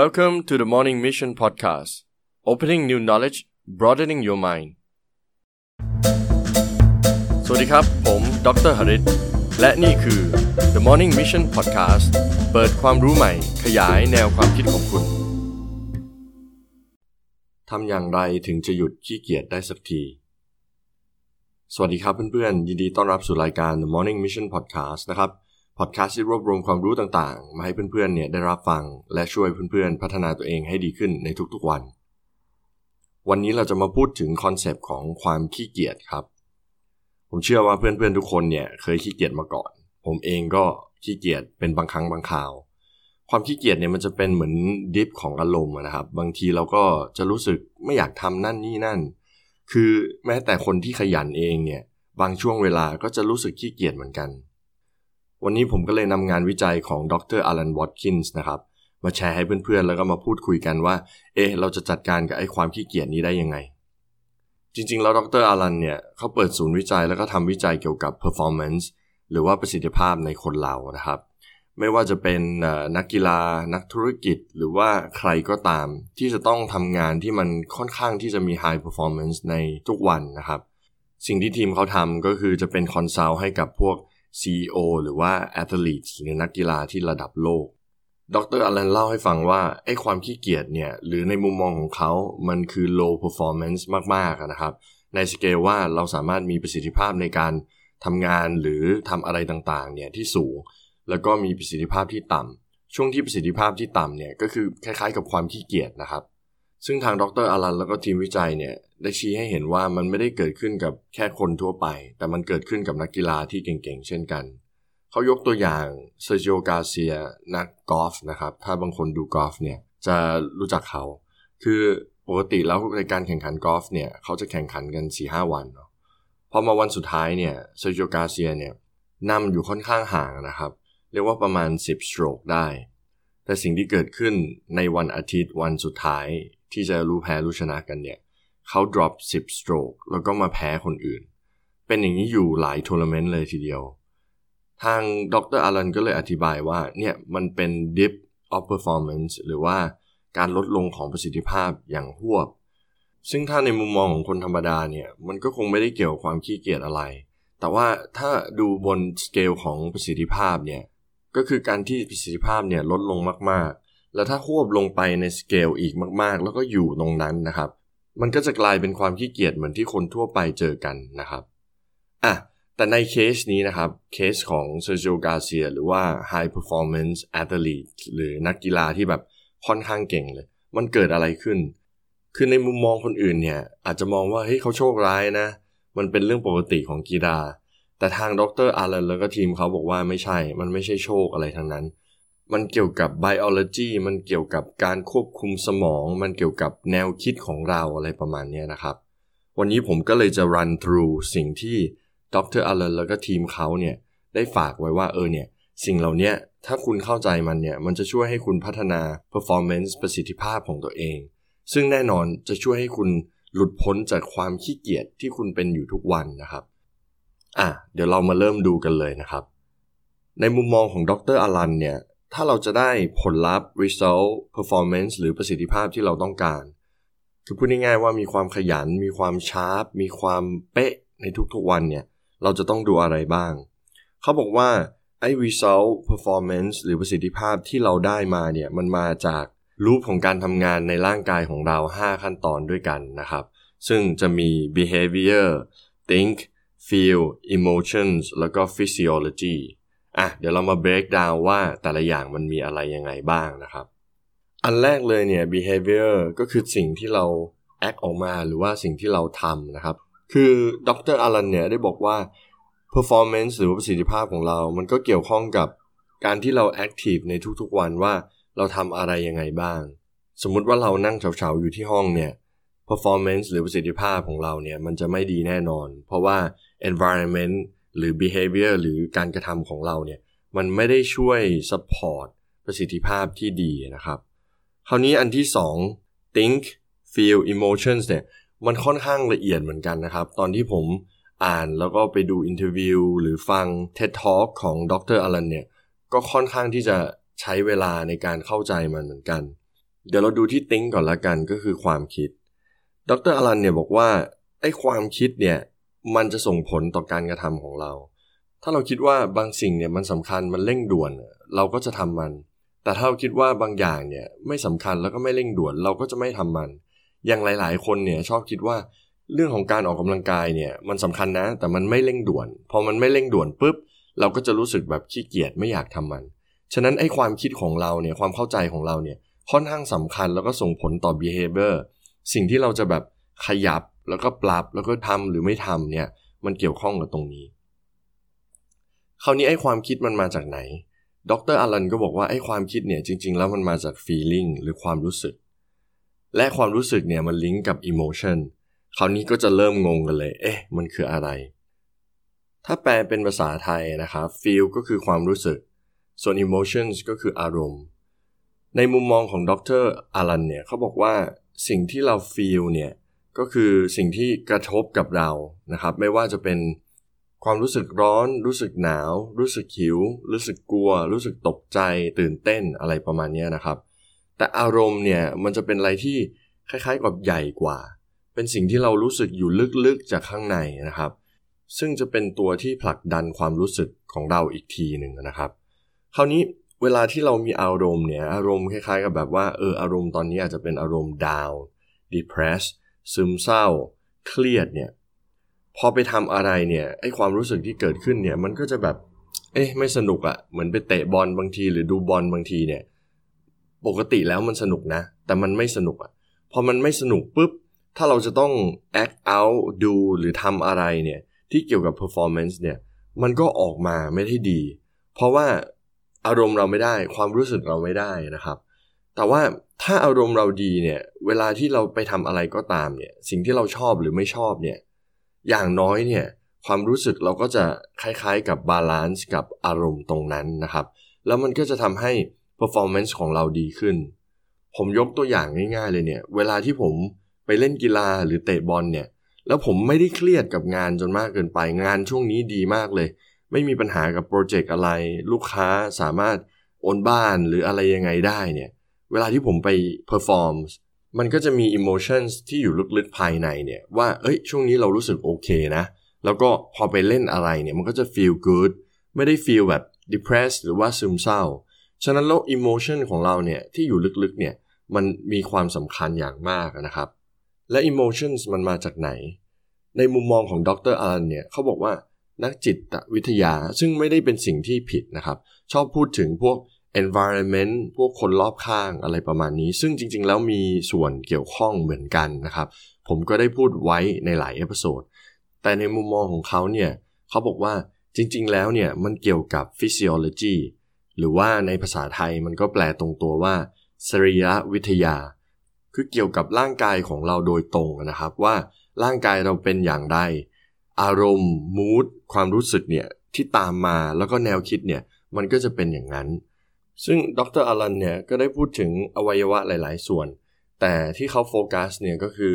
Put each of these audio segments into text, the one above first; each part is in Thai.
Welcome to the Morning Mission Podcast Opening new knowledge broadening your mind สวัสดีครับ ผมดรหริตและนี่คือ The Morning Mission Podcast เปิดความรู้ใหม่ ขยายแนวความคิดของคุณ ทำอย่างไรถึงจะหยุดขี้เกียจได้สักที สวัสดีครับเพื่อนๆ ยินดีต้อนรับสู่รายการ The Morning Mission Podcast นะครับ พอดแคสต์ที่รวบรวมความรู้ต่างๆ มาให้เพื่อนๆเนี่ยได้รับฟัง และช่วยเพื่อนๆ พัฒนาตัวเองให้ดีขึ้นในทุกๆวัน วันนี้เราจะมาพูดถึง concept ของความขี้เกียจครับ ผมเชื่อว่าเพื่อนๆทุกคนเนี่ยเคยขี้เกียจมาก่อน ผมเองก็ขี้เกียจเป็นบางครั้งบางคราว ความขี้เกียจเนี่ยมันจะเป็นเหมือน dip ของอารมณ์นะครับ บางทีเราก็จะรู้สึกไม่อยากทำนั่นนี่นั่น คือแม้แต่คนที่ขยันเองเนี่ยบางช่วงเวลาก็จะรู้สึกขี้เกียจเหมือนกัน วันนี้ผมก็เลยนำงานวิจัยของดรอลันวอตกินส์นะครับ มาแชร์ให้เพื่อนๆ แล้วก็มาพูดคุยกันว่า เอ๊ะ เราจะจัดการกับไอ้ความขี้เกียจนี้ได้ยังไง จริงๆ แล้วดรอลันเนี่ยเขาเปิดศูนย์วิจัยแล้วก็ทำวิจัยเกี่ยวกับ performance หรือว่าประสิทธิภาพในคนเรานะครับ ไม่ว่าจะเป็นนักกีฬา นักธุรกิจ หรือว่าใครก็ตาม ที่จะต้องทำงานที่มันค่อนข้างที่จะมี high performance ในทุกวันนะครับ สิ่งที่ทีมเขาทำก็คือจะเป็น consult ให้กับพวก CEO หรือว่า athlete หรือนักกีฬาที่ระดับโลก ดร.อลันเล่าให้ฟังว่าไอ้ความขี้เกียจเนี่ย หรือในมุมมองของเขา มันคือ low performance มากๆนะครับ ในสเกลว่าเราสามารถมีประสิทธิภาพในการทำงานหรือทำอะไรต่างๆเนี่ยที่สูง แล้วก็มีประสิทธิภาพที่ต่ำช่วงที่ประสิทธิภาพที่ต่ำเนี่ยก็คือคล้ายๆกับความขี้เกียจนะครับ ซึ่งทางดร.อลันแล้วก็ทีมวิจัยเนี่ยได้ชี้ให้เห็นว่ามันไม่ได้เกิดขึ้นกับแค่คนทั่วไป แต่มันเกิดขึ้นกับนักกีฬาที่เก่งๆ เช่นกัน เขายกตัวอย่างเซอร์จิโอการ์เซียนักกอล์ฟนะครับ ถ้าบางคนดูกอล์ฟเนี่ยจะรู้จักเขา คือปกติแล้วในการแข่งขันกอล์ฟเนี่ยเขาจะแข่งขันกัน4 วันเนาะพอมาวันสุดท้ายเนี่ยเซอร์จิโอการ์เซียเนี่ยนำอยู่ค่อนข้างห่างนะครับ เรียกว่าประมาณ 10 stroke ได้ แต่สิ่งที่เกิดขึ้นในวันอาทิตย์วันสุดท้าย ที่จะรู้แพ้รู้ชนะกันเนี่ยเขา drop 10 stroke แล้วก็มาแพ้คนอื่น เป็นอย่างนี้อยู่หลายทัวร์นาเมนต์เลยทีเดียว ทางดรอารันก็เลยอธิบายว่าเนี่ยมันเป็น dip of performance หรือว่าการลดลงของประสิทธิภาพอย่างหวบ ซึ่งถ้าในมุมมองของคนธรรมดาเนี่ยมันก็คงไม่ได้เกี่ยวกับความขี้เกียจอะไร แต่ว่าถ้าดูบนสเกลของประสิทธิภาพเนี่ยก็คือการที่ประสิทธิภาพเนี่ยลดลงมาก แล้วถ้าควบลงไปในสเกลอีกมากๆ แล้วก็อยู่ตรงนั้นนะครับ มันก็จะกลายเป็นความขี้เกียจเหมือนที่คนทั่วไปเจอกันนะครับอะแต่ในเคสนี้นะครับ เคสของเซอร์จิโอการ์เซียหรือว่า High Performance Athlete หรือนักกีฬาที่แบบค่อนข้างเก่งเลย มันเกิดอะไรขึ้น คือในมุมมองคนอื่นเนี่ย อาจจะมองว่าเฮ้ยเขาโชคร้ายนะ มันเป็นเรื่องปกติของกีฬา แต่ทางดรอารันแล้วก็ทีมเขาบอกว่าไม่ใช่ มันไม่ใช่โชคอะไรทั้งนั้น มันเกี่ยวกับ biology มันเกี่ยวกับการควบคุมสมอง มันเกี่ยวกับแนวคิดของเราอะไรประมาณนี้นะครับ วันนี้ผมก็เลยจะ run through สิ่งที่ดรอเลนแล้วก็ทีมเขาเนี่ยได้ฝากไว้ว่าเออเนี่ยสิ่งเหล่านี้ถ้าคุณเข้าใจมันเนี่ย มันจะช่วยให้คุณพัฒนา performance ประสิทธิภาพของตัวเอง ซึ่งแน่นอนจะช่วยให้คุณหลุดพ้นจากความขี้เกียจที่คุณเป็นอยู่ทุกวันนะครับ อะ เดี๋ยวเรามาเริ่มดูกันเลยนะครับ ในมุมมองของดรอลันเนี่ย ถ้าเราจะได้ผลลัพธ์ result performance หรือประสิทธิภาพที่เราต้องการ คือพูดง่ายๆว่ามีความขยัน มีความชาร์ป มีความเป๊ะในทุกๆวันเนี่ย เราจะต้องดูอะไรบ้าง เขาบอกว่าไอ้ result performance หรือประสิทธิภาพที่เราได้มาเนี่ย มันมาจากรูปของการทำงานในร่างกายของเรา 5 ขั้นตอนด้วยกันนะครับ ซึ่งจะมี behavior think feel emotions แล้วก็ physiology อะเดี๋ยวเรามา break down ว่าแต่ละอย่างมันมีอะไรยังไงบ้างนะครับ อันแรกเลยเนี่ย behavior ก็คือสิ่งที่เรา act ออกมาหรือว่าสิ่งที่เราทำนะครับ คือดรอารันเนี่ยได้บอกว่า performance หรือประสิทธิภาพของเรา มันก็เกี่ยวข้องกับการที่เรา active ในทุกๆวันว่าเราทำอะไรยังไงบ้าง สมมุติว่าเรานั่งเฉาๆอยู่ที่ห้องเนี่ย performance หรือประสิทธิภาพของเราเนี่ยมันจะไม่ดีแน่นอน เพราะว่า environment หรือ behavior หรือการกระทำของเราเนี่ยมันไม่ได้ช่วย support ประสิทธิภาพที่ดีนะครับ คราวนี้อันที่ 2 think feel emotions เนี่ยมันค่อนข้างละเอียดเหมือนกันนะครับ ตอนที่ผมอ่านแล้วก็ไปดู interview หรือฟัง TED Talk ของดร.อลันเนี่ยก็ค่อนข้างที่จะใช้เวลาในการเข้าใจมันเหมือนกัน เดี๋ยวเราดูที่ think ก่อนละกันก็คือความคิด ดร.อลันเนี่ยบอกว่าไอ้ความคิดเนี่ย มันจะส่งผลต่อการกระทำของเรา ถ้าเราคิดว่าบางสิ่งเนี่ยมันสำคัญมันเร่งด่วน เราก็จะทำมัน แต่ถ้าเราคิดว่าบางอย่างเนี่ยไม่สำคัญแล้วก็ไม่เร่งด่วน เราก็จะไม่ทำมัน อย่างหลาย ๆ คนเนี่ยชอบคิดว่าเรื่องของการออกกำลังกายเนี่ยมันสำคัญนะ แต่มันไม่เร่งด่วน พอมันไม่เร่งด่วนปุ๊บเราก็จะรู้สึกแบบขี้เกียจไม่อยากทำมัน ฉะนั้นไอ้ความคิดของเราเนี่ยความเข้าใจของเราเนี่ยค่อนข้างสำคัญแล้วก็ส่งผลต่อ behavior สิ่งที่เราจะแบบขยับ แล้วก็ปรับแล้วก็ทำหรือไม่ทำเนี่ยมันเกี่ยวข้องกับตรงนี้ คราวนี้ไอ้ความคิดมันมาจากไหน ดรอลันก็บอกว่าไอ้ความคิดเนี่ยจริง ๆ แล้วมันมาจาก feeling หรือความรู้สึก และความรู้สึกเนี่ยมันลิงก์กับ emotion คราวนี้ก็จะเริ่มงงกันเลย เอ๊ะ มันคืออะไร ถ้าแปลเป็นภาษาไทยนะครับ feel ก็คือความรู้สึก ส่วน emotions ก็คืออารมณ์ ในมุมมองของดรอารันเนี่ยเขาบอกว่าสิ่งที่เรา feel เนี่ย ก็คือสิ่งที่กระทบกับเรานะครับ ไม่ว่าจะเป็นความรู้สึกร้อน รู้สึกหนาว รู้สึกหิว รู้สึกกลัว รู้สึกตกใจ ตื่นเต้นอะไรประมาณนี้นะครับ แต่อารมณ์เนี่ยมันจะเป็นอะไรที่คล้ายๆกับใหญ่กว่า เป็นสิ่งที่เรารู้สึกอยู่ลึกๆจากข้างในนะครับ ซึ่งจะเป็นตัวที่ผลักดันความรู้สึกของเราอีกทีหนึ่งนะครับ คราวนี้เวลาที่เรามีอารมณ์เนี่ย อารมณ์คล้ายๆ กับแบบว่าเอออารมณ์ตอนนี้อาจจะเป็นอารมณ์ down depressed ซึมเศร้า เครียดเนี่ย พอไปทำอะไรเนี่ยไอความรู้สึกที่เกิดขึ้นเนี่ย มันก็จะแบบ เอ๊ะไม่สนุกอะ่ะเหมือนไปเตะบอลบางที หรือดูบอลบางทีเนี่ย ปกติแล้วมันสนุกนะ แต่มันไม่สนุกอะ่ะพอมันไม่สนุกปุ๊บถ้าเราจะต้อง act out ดูหรือทำอะไรเนี่ย ที่เกี่ยวกับ performance เนี่ย มันก็ออกมาไม่ได้ดี เพราะว่าอารมณ์เราไม่ได้ ความรู้สึกเราไม่ได้นะครับ แต่ว่าถ้าอารมณ์เราดีเนี่ย เวลาที่เราไปทำอะไรก็ตามเนี่ย สิ่งที่เราชอบหรือไม่ชอบเนี่ย อย่างน้อยเนี่ย ความรู้สึกเราก็จะคล้ายๆกับ balance กับอารมณ์ตรงนั้นนะครับ แล้วมันก็จะทำให้ performance ของเราดีขึ้น ผมยกตัวอย่างง่าย ๆ เลยเนี่ย เวลาที่ผมไปเล่นกีฬาหรือเตะบอลเนี่ย แล้วผมไม่ได้เครียดกับงานจนมากเกินไป งานช่วงนี้ดีมากเลย ไม่มีปัญหากับ project อะไร ลูกค้าสามารถโอนบ้านหรืออะไรยังไงได้เนี่ย เวลาที่ผมไป perform มันก็จะมี emotion ที่อยู่ลึกๆภายในเนี่ยว่าเอ้ยช่วงนี้เรารู้สึกโอเคนะ แล้วก็พอไปเล่นอะไรเนี่ยมันก็จะ feel good ไม่ได้ feel แบบ depressed หรือว่าซึมเศร้า ฉะนั้นแล้ว emotion ของเราเนี่ยที่อยู่ลึกๆเนี่ยมันมีความสำคัญอย่างมากนะครับ และ emotions มันมาจากไหน ในมุมมองของดร.อลันเนี่ยเขาบอกว่านักจิตวิทยาซึ่งไม่ได้เป็นสิ่งที่ผิดนะครับ ชอบพูดถึงพวก environment พวกคนรอบข้างอะไรประมาณนี้ ซึ่งจริงๆ แล้วมีส่วนเกี่ยวข้องเหมือนกันนะครับ ผมก็ได้พูดไว้ในหลายเอพิโซด แต่ในมุมมองของเขาเนี่ย เขาบอกว่าจริงๆ แล้วเนี่ย มันเกี่ยวกับ physiology หรือว่าในภาษาไทยมันก็แปลตรงตัวว่าสรีรวิทยา คือเกี่ยวกับร่างกายของเราโดยตรงนะครับว่าร่างกายเราเป็นอย่างไร อารมณ์มูดความรู้สึกเนี่ยที่ตามมาแล้วก็แนวคิดเนี่ยมันก็จะเป็นอย่างนั้น ซึ่งดรอลันเนี่ยก็ได้พูดถึงอวัยวะหลาย ๆ ส่วน แต่ที่เขาโฟกัสเนี่ยก็คือ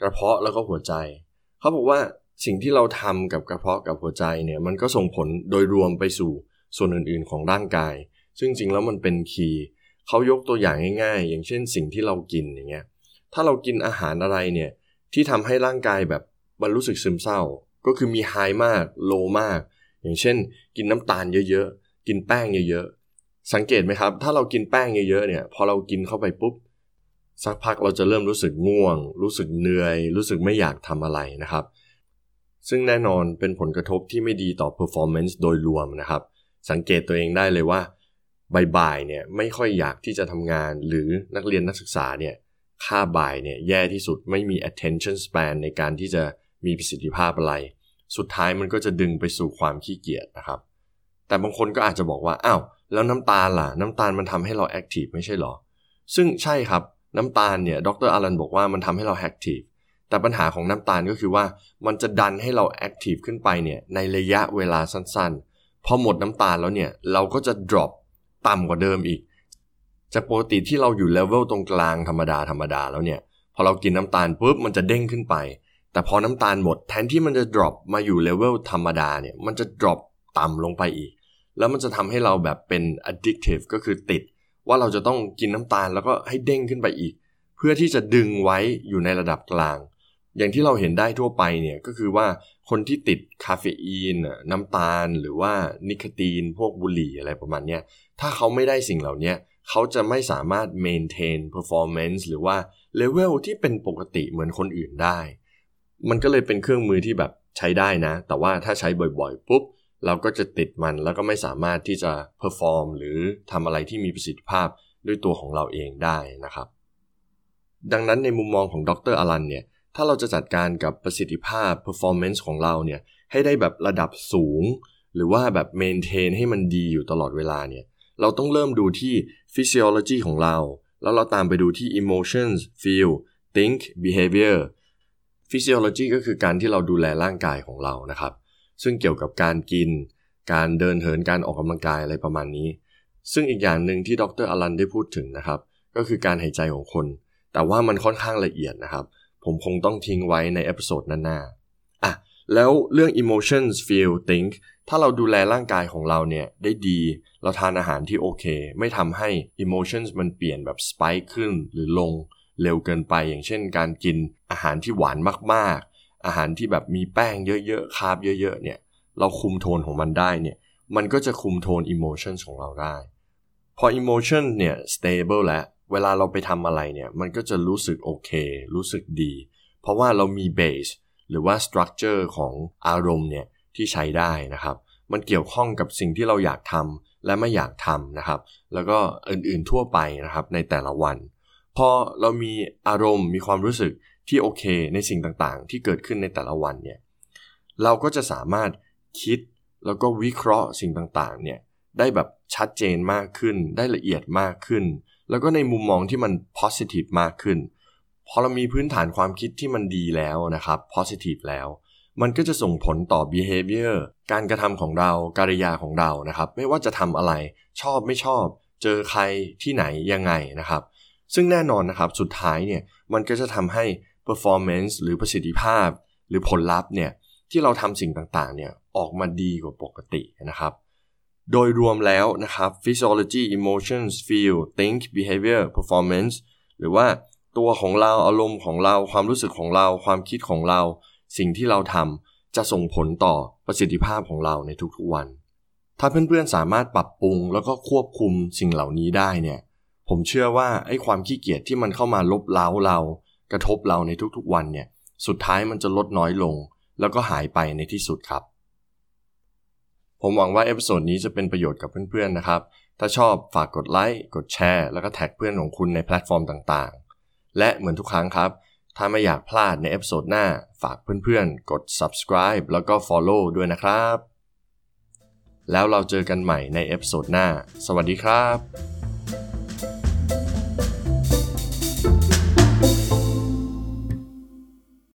กระเพาะแล้วก็หัวใจ เขาบอกว่าสิ่งที่เราทำกับกระเพาะกับหัวใจเนี่ยมันก็ส่งผลโดยรวมไปสู่ส่วนอื่น ๆ ของร่างกาย ซึ่งจริงแล้วมันเป็นคีย์เขายกตัวอย่างง่าย ๆ อย่างเช่นสิ่งที่เรากินอย่างเงี้ย ถ้าเรากินอาหารอะไรเนี่ยที่ทำให้ร่างกายแบบมันรู้สึกซึมเศร้า ก็คือมีไฮมากโลมาก อย่างเช่น กินน้ำตาลเยอะ ๆ กินแป้งเยอะ สังเกตไหมครับ ถ้าเรากินแป้งเยอะๆเนี่ย พอเรากินเข้าไปปุ๊บ สักพักเราจะเริ่มรู้สึกง่วง รู้สึกเหนื่อย รู้สึกไม่อยากทำอะไรนะครับ ซึ่งแน่นอนเป็นผลกระทบที่ไม่ดีต่อ performance โดยรวมนะครับ สังเกตตัวเองได้เลยว่าบ่ายๆเนี่ยไม่ค่อยอยากที่จะทำงาน หรือนักเรียนนักศึกษาเนี่ยคาบบ่ายเนี่ยแย่ที่สุดไม่มี attention span ในการที่จะมีประสิทธิภาพอะไร สุดท้ายมันก็จะดึงไปสู่ความขี้เกียจนะครับ แต่บางคนก็อาจจะบอกว่าอ้าว แล้วน้ำตาลล่ะ น้ำตาลมันทำให้เรา active ไม่ใช่หรอ ซึ่งใช่ครับน้ำตาลเนี่ยดร.อลันบอกว่ามันทำให้เรา active แต่ปัญหาของน้ำตาลก็คือว่ามันจะดันให้เราแอคทีฟขึ้นไปเนี่ยในระยะเวลาสั้นๆ พอหมดน้ำตาลแล้วเนี่ยเราก็จะ drop ต่ำกว่าเดิมอีก จากปกติที่เราอยู่เลเวลตรงกลางธรรมดาธรรมดาแล้วเนี่ย พอเรากินน้ำตาลปุ๊บมันจะเด้งขึ้นไป แต่พอน้ำตาลหมดแทนที่มันจะ drop มาอยู่เลเวลธรรมดาเนี่ยมันจะ drop ต่ำลงไปอีก แล้วมันจะทำให้เราแบบเป็น addictive ก็คือติด ว่าเราจะต้องกินน้ำตาลแล้วก็ให้เด้งขึ้นไปอีก เพื่อที่จะดึงไว้อยู่ในระดับกลาง อย่างที่เราเห็นได้ทั่วไปเนี่ยก็คือว่าคนที่ติดคาเฟอีนน้ำตาลหรือว่านิโคตีน พวกบุหรี่อะไรประมาณนี้ถ้าเขาไม่ได้สิ่งเหล่านี้เขาจะไม่สามารถ maintain performance หรือว่า level ที่เป็นปกติเหมือนคนอื่นได้ มันก็เลยเป็นเครื่องมือที่แบบใช้ได้นะ แต่ว่าถ้าใช้บ่อยๆ ปุ๊บ เราก็จะติดมันแล้วก็ไม่สามารถที่จะ perform หรือทำอะไรที่มีประสิทธิภาพด้วยตัวของเราเองได้นะครับ ดังนั้นในมุมมองของดรอลันเนี่ยถ้าเราจะจัดการกับประสิทธิภาพ performance ของเราเนี่ยให้ได้แบบระดับสูง หรือว่าแบบ maintain ให้มันดีอยู่ตลอดเวลาเนี่ยเราต้องเริ่มดูที่ physiology ของเรา แล้วเราตามไปดูที่ emotions feel think behavior physiology ก็คือการที่เราดูแลร่างกายของเรานะครับ ซึ่งเกี่ยวกับการกิน การเดินเหินการออกกำลังกายอะไรประมาณนี้ ซึ่งอีกอย่างหนึ่งที่ดร.อลันได้พูดถึงนะครับ ก็คือการหายใจของคน แต่ว่ามันค่อนข้างละเอียดนะครับ ผมคงต้องทิ้งไว้ใน episode หน้าๆอะแล้วเรื่อง emotions feel think ถ้าเราดูแลร่างกายของเราเนี่ยได้ดี เราทานอาหารที่โอเค ไม่ทำให้ emotions มันเปลี่ยนแบบ spike ขึ้นหรือลงเร็วเกินไปอย่างเช่นการกินอาหารที่หวานมาก อาหารที่แบบมีแป้งเยอะๆคาร์บเยอะๆเนี่ยเราคุมโทนของมันได้เนี่ยมันก็จะคุมโทน emotion ของเราได้ พอ emotion เนี่ย stable แล้วเวลาเราไปทำอะไรเนี่ยมันก็จะรู้สึกโอเค รู้สึกดี เพราะว่าเรามี base หรือว่า structure ของอารมณ์เนี่ยที่ใช้ได้นะครับ มันเกี่ยวข้องกับสิ่งที่เราอยากทำและไม่อยากทำนะครับ แล้วก็อื่นๆทั่วไปนะครับในแต่ละวัน พอเรามีอารมณ์มีความรู้สึก ที่โอเคในสิ่งต่างๆ ที่เกิดขึ้นในแต่ละวันเนี่ยเราก็จะสามารถคิดแล้วก็วิเคราะห์สิ่งต่างๆเนี่ยได้แบบชัดเจนมากขึ้น ได้ละเอียดมากขึ้น แล้วก็ในมุมมองที่มัน positive มากขึ้นพอเรามีพื้นฐานความคิดที่มันดีแล้วนะครับ positive แล้ว มันก็จะส่งผลต่อ behavior การกระทำของเราการิยาของเรานะครับ ไม่ว่าจะทำอะไรชอบไม่ชอบ เจอใครที่ไหนยังไงนะครับ ซึ่งแน่นอนนะครับสุดท้ายเนี่ยมันก็จะทำให้ performance หรือประสิทธิภาพ หรือผลลัพธ์เนี่ยที่เราทำสิ่งต่างๆเนี่ยออกมาดีกว่าปกตินะครับ โดยรวมแล้วนะครับ physiology emotions feel think behavior performance หรือว่าตัวของเราอารมณ์ของเราความรู้สึกของเรา ความคิดของเรา สิ่งที่เราทำจะส่งผลต่อประสิทธิภาพของเราในทุกๆวัน ถ้าเพื่อนๆสามารถปรับปรุงแล้วก็ควบคุมสิ่งเหล่านี้ได้เนี่ยผมเชื่อว่าไอ้ความขี้เกียจที่มันเข้ามารบเร้าเรา กระทบเราในทุกๆวันเนี่ยสุดท้ายมันจะลดน้อยลง แล้วก็หายไปในที่สุดครับ ผมหวังว่า episode นี้จะเป็นประโยชน์กับเพื่อนๆนะครับ ถ้าชอบฝากกดไลค์กดแชร์ แล้วก็แท็กเพื่อนของคุณในแพลตฟอร์มต่างๆ และเหมือนทุกครั้งครับ ถ้าไม่อยากพลาดใน episode หน้าฝากเพื่อนๆ กด subscribe แล้วก็ follow ด้วยนะครับ แล้วเราเจอกันใหม่ใน episode หน้า สวัสดีครับ